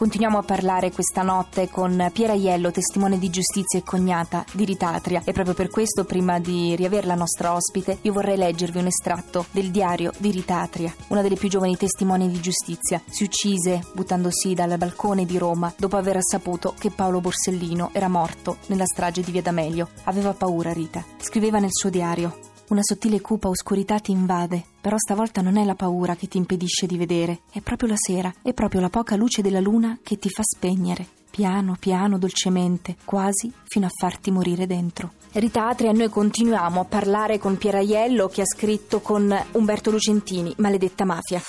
Continuiamo a parlare questa notte con Piera Iello, testimone di giustizia e cognata di Ritatria. E proprio per questo, prima di riavere la nostra ospite, io vorrei leggervi un estratto del diario di Ritatria, una delle più giovani testimoni di giustizia. Si uccise buttandosi dal balcone di Roma dopo aver saputo che Paolo Borsellino era morto nella strage di Via D'Amelio. Aveva paura Rita. Scriveva nel suo diario: una sottile cupa oscurità ti invade, però stavolta non è la paura che ti impedisce di vedere, è proprio la sera, è proprio la poca luce della luna che ti fa spegnere, piano, piano, dolcemente, quasi fino a farti morire dentro. Rita Atria, noi continuiamo a parlare con Pieraiello che ha scritto con Umberto Lucentini, Maledetta Mafia.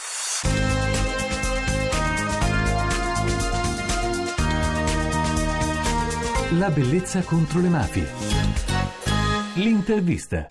La bellezza contro le mafie. L'intervista.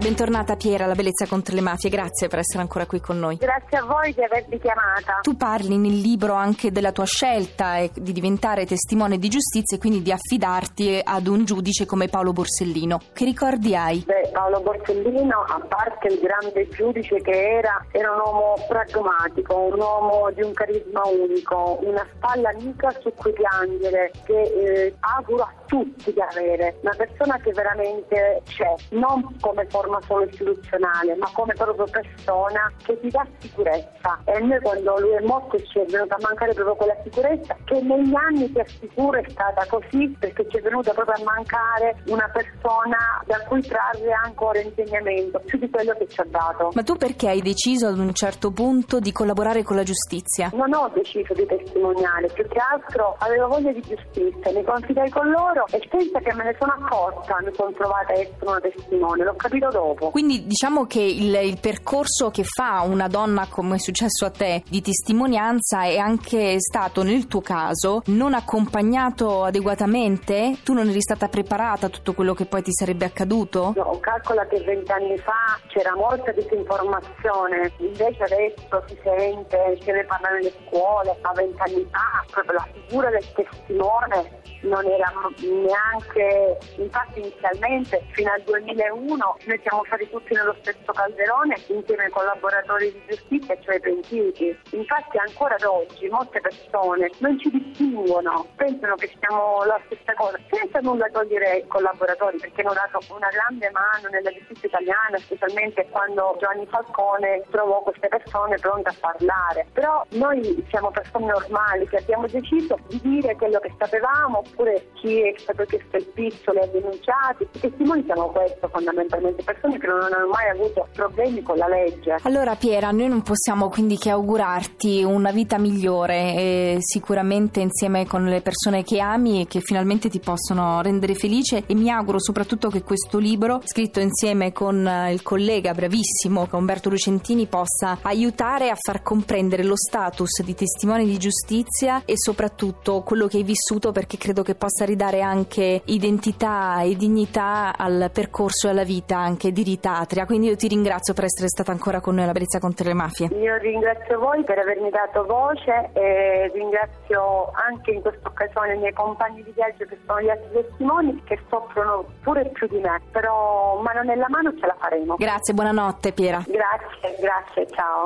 Bentornata Piera, la bellezza contro le mafie, grazie per essere ancora qui con noi. Grazie a voi di avermi chiamata. Tu parli nel libro anche della tua scelta di diventare testimone di giustizia e quindi di affidarti ad un giudice come Paolo Borsellino. Che ricordi hai? Beh, Paolo Borsellino, a parte il grande giudice che era, era un uomo pragmatico, un uomo di un carisma unico, una spalla amica su cui piangere, che eh, auguro a tutti di avere, una persona che veramente c'è, non come forma forma solo istituzionale, ma come proprio persona che ti dà sicurezza. E noi quando lui è morto ci è venuta a mancare proprio quella sicurezza che negli anni ti assicuro è stata così perché ci è venuta proprio a mancare una persona da cui trarre ancora insegnamento, più di quello che ci ha dato. Ma tu perché hai deciso ad un certo punto di collaborare con la giustizia? Non ho deciso di testimoniare, più che altro avevo voglia di giustizia, mi confidai con loro e senza che me ne sono accorta mi sono trovata a essere una testimone, l'ho capito dopo dopo. Quindi diciamo che il, il, percorso che fa una donna come è successo a te di testimonianza è anche stato nel tuo caso non accompagnato adeguatamente? Tu non eri stata preparata a tutto quello che poi ti sarebbe accaduto? No, calcola che vent'anni fa c'era molta disinformazione, invece adesso si sente, se ne parla nelle scuole, ma vent'anni fa proprio la figura del testimone non era neanche, infatti inizialmente fino al 2001 noi siamo stati tutti nello stesso calderone insieme ai collaboratori di giustizia, cioè i pentiti. Infatti ancora ad oggi molte persone non ci distinguono, pensano che siamo la stessa cosa, senza nulla togliere ai collaboratori perché hanno dato una grande mano nella giustizia italiana, specialmente quando Giovanni Falcone trovò queste persone pronte a parlare. Però noi siamo persone normali che abbiamo deciso di dire quello che sapevamo oppure chi è stato chiesto il pistole ha denunciato. I testimoni siamo questo fondamentalmente, persone che non hanno mai avuto problemi con la legge. Allora Piera, noi non possiamo quindi che augurarti una vita migliore e sicuramente insieme con le persone che ami e che finalmente ti possono rendere felice e mi auguro soprattutto che questo libro, scritto insieme con il collega bravissimo Umberto Lucentini, possa aiutare a far comprendere lo status di testimone di giustizia e soprattutto quello che hai vissuto perché credo che possa ridare anche identità e dignità al percorso e alla vita anche di Rita Atria. Quindi io ti ringrazio per essere stata ancora con noi alla Bellezza contro le mafie. Io ringrazio voi per avermi dato voce e ringrazio anche in questa occasione i miei compagni di viaggio che sono gli altri testimoni che soffrono pure più di me, però mano nella mano ce la faremo. Grazie, buonanotte Piera. Grazie, grazie, ciao.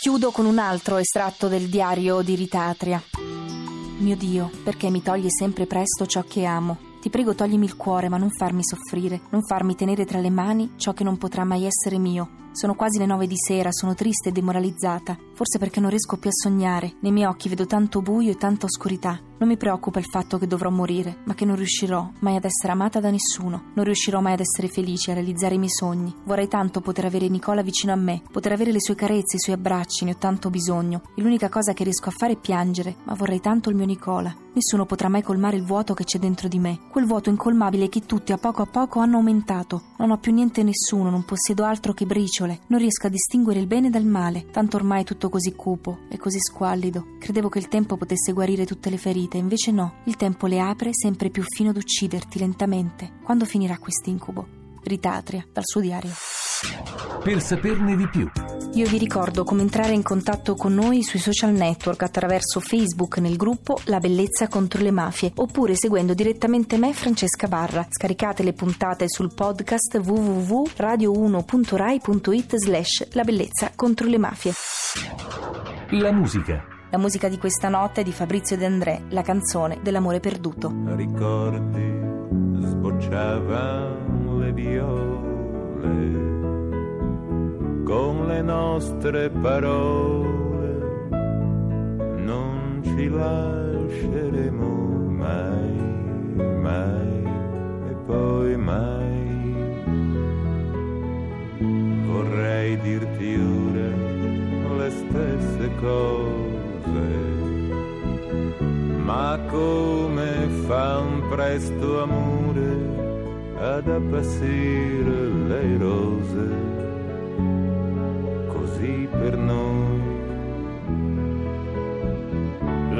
Chiudo con un altro estratto del diario di Rita Atria. Mio Dio, perché mi toglie sempre presto ciò che amo? Ti prego toglimi il cuore, ma non farmi soffrire, non farmi tenere tra le mani ciò che non potrà mai essere mio. Sono quasi le nove di sera, sono triste e demoralizzata, forse perché non riesco più a sognare. Nei miei occhi vedo tanto buio e tanta oscurità. Non mi preoccupa il fatto che dovrò morire, ma che non riuscirò mai ad essere amata da nessuno. Non riuscirò mai ad essere felice, a realizzare i miei sogni. Vorrei tanto poter avere Nicola vicino a me, poter avere le sue carezze, i suoi abbracci, ne ho tanto bisogno. E l'unica cosa che riesco a fare è piangere, ma vorrei tanto il mio Nicola. Nessuno potrà mai colmare il vuoto che c'è dentro di me, quel vuoto incolmabile che tutti a poco a poco hanno aumentato. Non ho più niente e nessuno, non possiedo altro che briciole. Non riesco a distinguere il bene dal male, tanto ormai è tutto così cupo e così squallido. Credevo che il tempo potesse guarire tutte le ferite, invece no, il tempo le apre sempre più fino ad ucciderti lentamente. Quando finirà quest'incubo? Ritatria, dal suo diario. Per saperne di più. Io vi ricordo come entrare in contatto con noi sui social network attraverso Facebook nel gruppo La Bellezza contro le Mafie oppure seguendo direttamente me Francesca Barra. Scaricate le puntate sul podcast www.radio1.rai.it slash La Bellezza contro le Mafie. La musica. La musica di questa notte è di Fabrizio De André, la canzone dell'amore perduto. ricordi sbocciavano le viole con le nostre parole. Non ci lasceremo mai mai e poi mai. Vorrei dirti ora le stesse cose ma come fa un presto amore ad appassire le rose così per noi.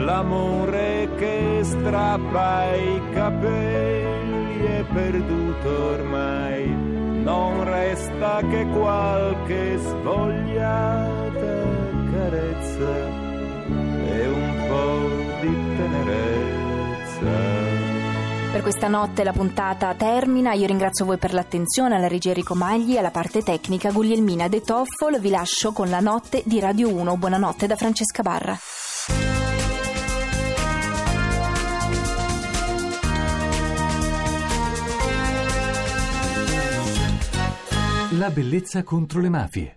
L'amore che strappa i capelli è perduto ormai. Non resta che qualche svogliata carezza Per questa notte la puntata termina, io ringrazio voi per l'attenzione, alla regia Enrico Magli, alla parte tecnica Guglielmina De Toffol, vi lascio con la notte di Radio 1, buonanotte da Francesca Barra. La bellezza contro le mafie.